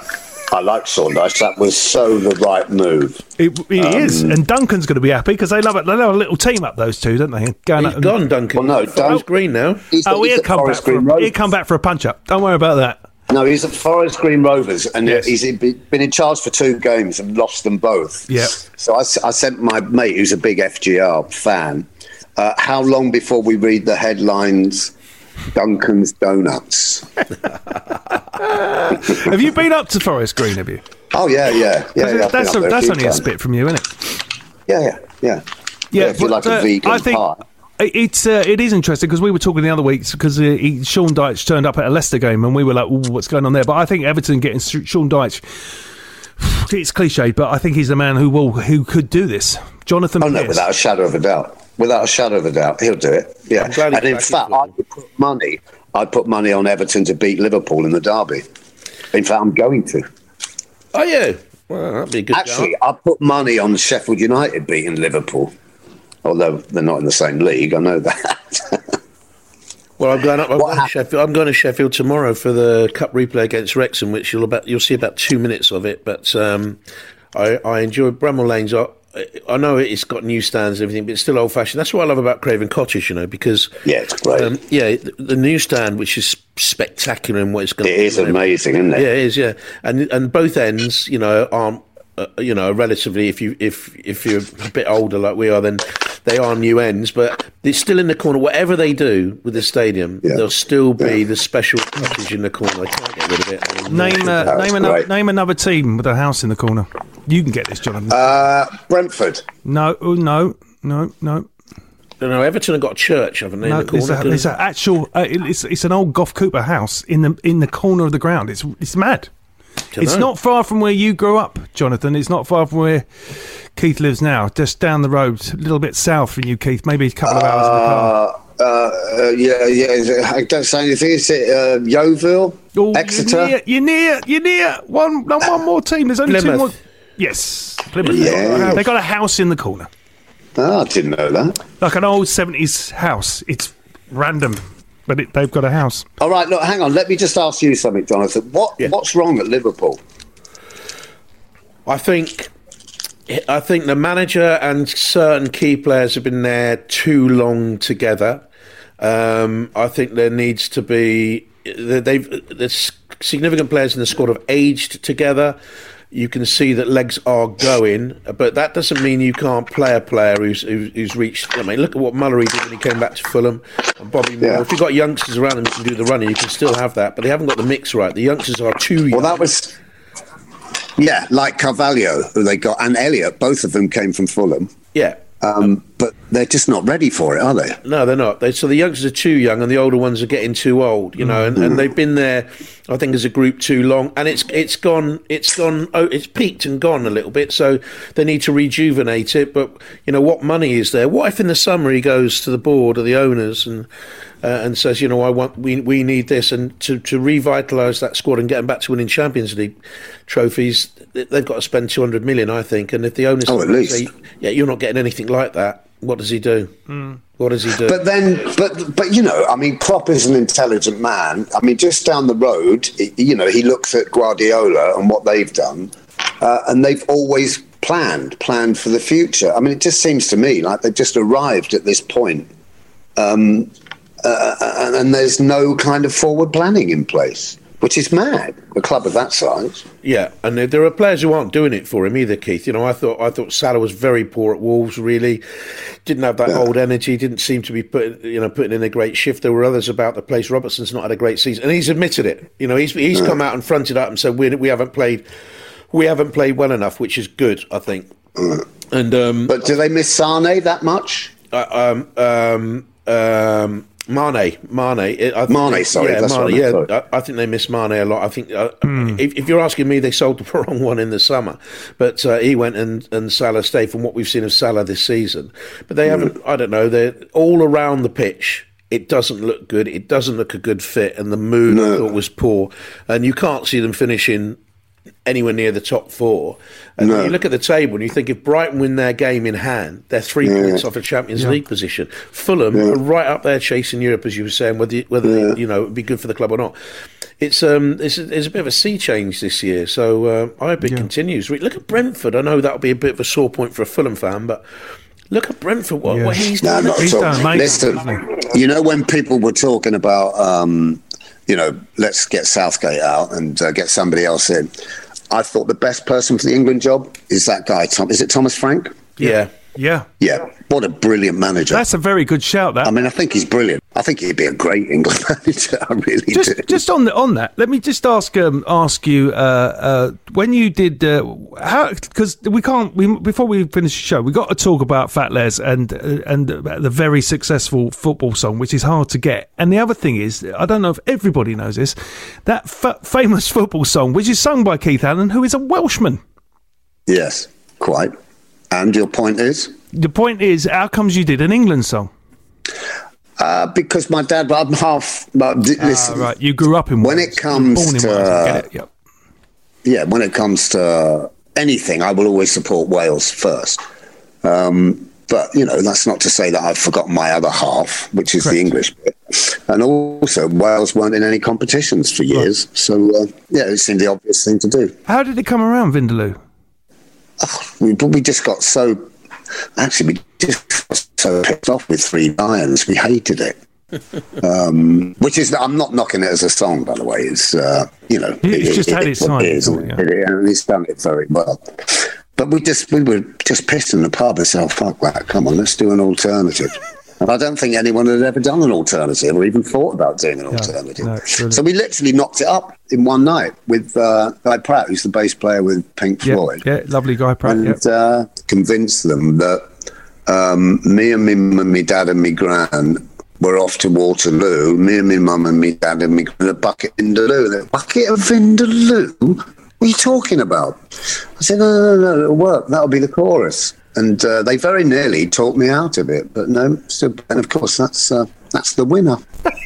I like Sean Dyche. That was so the right move. It, it Um, is, and Duncan's going to be happy because they love it. They love a little team up those two, don't they? Going He's out and- gone, Duncan. Well, no, Forest Dun- Green now. He's, Oh, he's he'll come back. For, Green he'll come back for a punch up. Don't worry about that. No, he's at Forest Green Rovers, and Yes. he's been in charge for two games and lost them both. Yeah. So I sent my mate, who's a big FGR fan, uh, how long before we read the headlines? Duncan's Donuts. have you been up to Forest Green? Have you? Oh yeah, yeah, yeah. yeah that's a, that's few only a spit from you, isn't it? Yeah, yeah, yeah. Yeah, if you like a uh, vegan I think pie. It- it's uh, it is interesting because we were talking the other week because uh, he, Sean Dyche turned up at a Leicester game and we were like, "What's going on there?" But I think Everton getting Sean Dyche. It's cliched, but I think he's the man who will who could do this. Jonathan Oh no, Pearce. without a shadow of a doubt. Without a shadow of a doubt, he'll do it. Yeah, I'm glad he's and in fact, I would put money. I'd put money on Everton to beat Liverpool in the derby. In fact, I'm going to. Oh yeah. Well, that'd be a good. Actually, go. I put money on Sheffield United beating Liverpool. Although they're not in the same league, I know that. Well, I'm going up. I'm going, to? Sheffield, I'm going to Sheffield tomorrow for the cup replay against Wrexham, which you'll about you'll see about two minutes of it. But um, I, I enjoy Bramall Lane's. I, I know it's got new stands and everything, but it's still old fashioned. That's what I love about Craven Cottage, you know, because yeah, it's great. um, yeah, the, the new stand, which is spectacular in what it's going it is amazing, isn't it? Yeah, it is. Yeah, and and both ends, you know, aren't uh, you know relatively if you if if you're a bit older like we are, then they are new ends, but it's still in the corner. Whatever they do with the stadium, Yeah. there'll still be the special cottage in the corner. They can't get rid of it. Name uh, name another great. name another team with a house in the corner. You can get this, Jonathan. Uh, Brentford. no, oh, no, no, no. I. Everton have got a church, haven't they? No, in the it's, corner. a, it's an actual. Uh, it's it's an old Gough Cooper house in the in the corner of the ground. It's it's mad. Dunno. It's not far from where you grew up, Jonathan. It's not far from where Keith lives now. Just down the road, a little bit south from you, Keith. Maybe a couple of hours in the car. Uh, uh, yeah, yeah. I don't say anything. Is it uh, Yeovil? Oh, Exeter? You're near. You're near. You're near. One, no, one more team. There's only two more. Yes, Plymouth. Yeah. They got a house in the corner, Oh, I didn't know that. like an old seventies house. It's random, but it, they've got a house. All right, look, hang on. Let me just ask you something, Jonathan. What Yeah. What's wrong at Liverpool? I think I think the manager and certain key players have been there too long together. Um, I think there needs to be they've there's significant players in the squad have aged together. You can see that legs are going, but that doesn't mean you can't play a player who's who's, reached. I mean, look at what Mullery did when he came back to Fulham, and Bobby Moore. Yeah. If you've got youngsters around them who can do the running, you can still have that, but they haven't got the mix right. The youngsters are too young. Well, that was. Yeah, like Carvalho, who they got, and Elliot, both of them came from Fulham. yeah. Um, but they're just not ready for it, are they? No, they're not. They, so the youngsters are too young, and the older ones are getting too old. You know, and, and they've been there, I think, as a group too long, and it's it's gone, it's gone, oh, it's peaked and gone a little bit. So they need to rejuvenate it. But you know, what money is there? What if in the summer he goes to the board or the owners and uh, and says, you know, I want we we need this, and to to revitalise that squad and get them back to winning Champions League trophies, they've got to spend two hundred million, I think. And if the owners Oh, at least. say, yeah, you're not getting anything like that. What does he do? What does he do? But then, but but you know, I mean, Klopp is an intelligent man. I mean, just down the road, you know, he looks at Guardiola and what they've done, uh, and they've always planned, planned for the future. I mean, it just seems to me like they've just arrived at this point, um, uh, and, and there's no kind of forward planning in place, which is mad. A club of that size. Yeah, and there- are players who aren't doing it for him either, Keith. You know, I thought I thought Salah was very poor at Wolves. Really, didn't have that old energy. Didn't seem to be putting you know putting in a great shift. There were others about the place. Robertson's not had a great season, and he's admitted it. You know, he's he's come out and fronted up and said we we haven't played we haven't played well enough, which is good, I think. And um, But do they miss Sane that much? uh, um, um, um, Mane, Mane, it- I think- Mane, sorry, yeah, that's what I Mane, meant, yeah. I, I think they miss Mane a lot. I think uh, if, if you're asking me, they sold the wrong one in the summer, but uh, he went and and Salah stayed from what we've seen of Salah this season. But they haven't. I don't know. They're all around the pitch. It doesn't look good. It doesn't look a good fit, and the mood I thought was poor. And you can't see them finishing anywhere near the top four. And No. you look at the table and you think if Brighton win their game in hand, they're three points off a Champions League position. Fulham are right up there chasing Europe, as you were saying, whether whether you know it'd be good for the club or not. It's um it's a, it's a bit of a sea change this year, so uh, I hope it continues. Look at Brentford. I know that'll be a bit of a sore point for a Fulham fan, but look at Brentford. What, Yeah. what he's No, done. not He's at all. done Listen, you know, when people were talking about, um, you know, let's get Southgate out and uh, get somebody else in, I thought the best person for the England job is that guy, Tom. Is it Thomas Frank? yeah. Yeah, Yeah. What a brilliant manager. that's a very good shout. That I mean, I think he's brilliant. I think he'd be a great England manager. I really do. just just on the, on that, let me just ask um, ask you uh, uh, when you did uh, how because we can't we, before we finish the show we got to talk about Fat Les and uh, and the very successful football song which is hard to get. And the other thing is I don't know if everybody knows this that fa- famous football song which is sung by Keith Allen who is a Welshman. yes, quite. And your point is? The point is, how comes you did an England song? Uh, because my dad, I'm half. But d- listen, Ah, right, you grew up in When Wales. it comes to, Wales, it, yep. yeah, when it comes to anything, I will always support Wales first. Um, but you know, that's not to say that I've forgotten my other half, which is the English bit. And also, Wales weren't in any competitions for years, so uh, yeah, it seemed the obvious thing to do. How did it come around, Vindaloo? We, but we just got so actually we just got so pissed off with Three Lions. We hated it. um, which is I'm not knocking it as a song, by the way. It's uh, you know, It's just had its time, it is, it? and it- he's done it very well. But we just we were just pissed in the pub and said, oh, "Fuck that! Come on, let's do an alternative." And I don't think anyone had ever done an alternative or even thought about doing an alternative. no, so we literally knocked it up in one night with uh, Guy Pratt, who's the bass player with Pink Yeah, Floyd yeah, lovely guy, Pratt. and yeah. uh, convinced them that um, me and me mum, and me dad and me gran were off to Waterloo. Me and me mum and me dad and me gran a bucket of Vindaloo. They, bucket of Vindaloo? What are you talking about? I said, no, no, no, no, it'll work. That'll be the chorus. And uh, they very nearly talked me out of it, but no. Still, and of course, that's uh, that's the winner.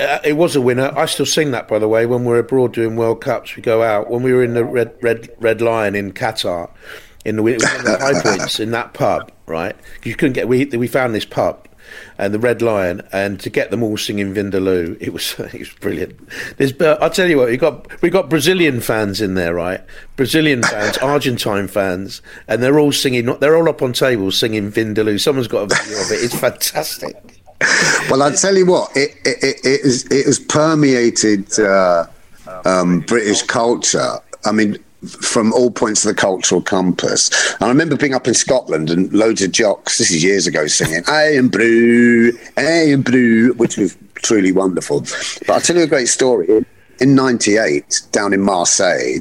Uh, it was a winner. I still sing that, by the way, when we're abroad doing World Cups. We go out. When we were in the Red Red Red Lion in Qatar, in the, it was the high points in that pub, right? You couldn't get. We we found this pub, and the Red Lion, and to get them all singing Vindaloo, it was it was brilliant. There's, I'll tell you what, we got we got Brazilian fans in there, right? Brazilian fans, Argentine fans, and they're all singing. They're all up on tables singing Vindaloo. Someone's got a video of it. It's fantastic. Well, I'll tell you what, it it, it, it, is, it has permeated uh, um, British culture. I mean, from all points of the cultural compass. And I remember being up in Scotland and loads of jocks, this is years ago, singing, I am Brew, I am Brew, which was truly wonderful. But I'll tell you a great story. In 98, down in Marseille,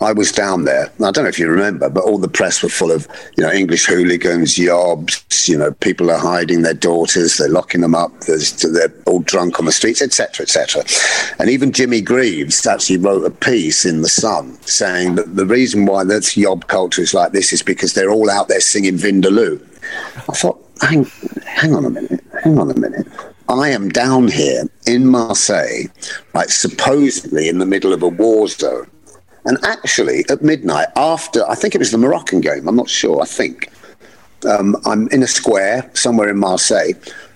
I was down there. I don't know if you remember, but all the press were full of, you know, English hooligans, yobs, you know, people are hiding their daughters, they're locking them up, they're all drunk on the streets, etc., etc. And even Jimmy Greaves actually wrote a piece in The Sun saying that the reason why this yob culture is like this is because they're all out there singing Vindaloo. I thought, hang, hang on a minute, hang on a minute. I am down here in Marseille, like supposedly in the middle of a war zone and actually, at midnight, after I think it was the Moroccan game, I'm not sure, I think, um, I'm in a square somewhere in Marseille,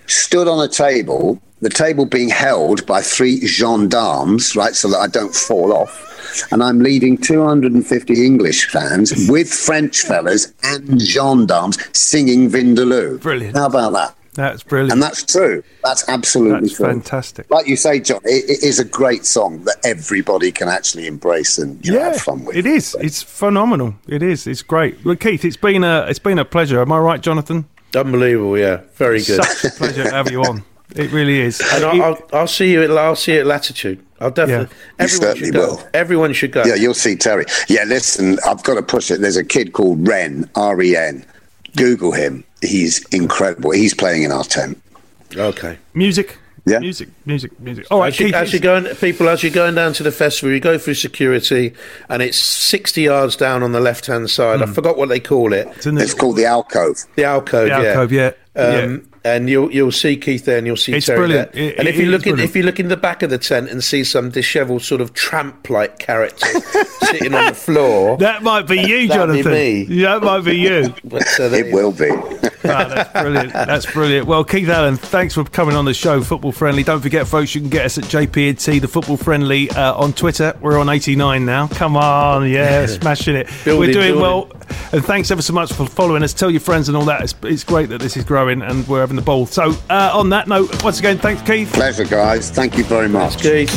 stood on a table, the table being held by three gendarmes, right, so that I don't fall off. And I'm leading 250 English fans with French fellas and gendarmes singing Vindaloo. Brilliant. How about that? That's brilliant. And that's true. That's absolutely That's true. fantastic. Like you say, John, it, it is a great song that everybody can actually embrace and you know, yeah, have fun with. it is. It's phenomenal. It is. It's great. Well, Keith, it's been a it's been a pleasure. Am I right, Jonathan? Unbelievable, yeah, very good. Such a pleasure to have you on. It really is. And I'll, I'll, I'll see you. At, I'll see you at Latitude. I'll definitely. You Everyone certainly should go. will. Everyone should go. Yeah, you'll see Terry. Yeah, listen, I've got to push it. There's a kid called Ren, R E N. Google him. He's incredible. He's playing in our tent. Okay. Music. Yeah. Music. Music. Music. All right, as, you, as you're going, people, as you're going down to the festival, you go through security, and it's 60 yards down on the left hand side. I forgot what they call it. It's, in the, It's called the Alcove. The alcove. The alcove, yeah. Um, And you'll you'll see Keith there, and you'll see It's Terry brilliant. there. It- and if it you look in, brilliant. if you look in the back of the tent and see some dishevelled sort of tramp-like character sitting on the floor, that might be you, That'd be Jonathan. me. Yeah, That might be you. but, uh, there It you will be. Ah, that's brilliant. That's brilliant. Well, Keith Allen, thanks for coming on the show, Football Friendly. Don't forget, folks, you can get us at JPNT, the Football Friendly, uh, on Twitter. We're on 89 now. Come on, yeah, smashing it. Building, We're doing building. well. And thanks ever so much for following us. Tell your friends and all that. It's, it's great that this is growing and we're having the ball. So, uh, on that note, once again, thanks, Keith. Pleasure, guys. Thank you very much. Keith.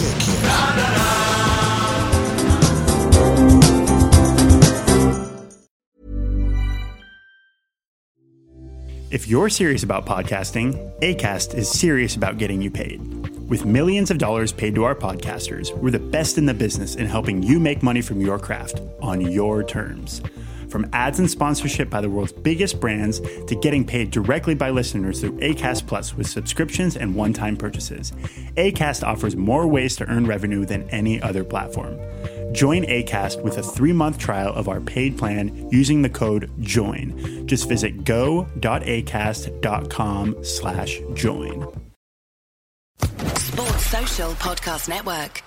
If you're serious about podcasting, ACAST is serious about getting you paid. With millions of dollars paid to our podcasters, we're the best in the business in helping you make money from your craft on your terms. From ads and sponsorship by the world's biggest brands to getting paid directly by listeners through ACAST Plus with subscriptions and one time purchases, ACAST offers more ways to earn revenue than any other platform. Join ACAST with a three month trial of our paid plan using the code JOIN. Just visit go.acast.com slash join. Sports Social Podcast Network.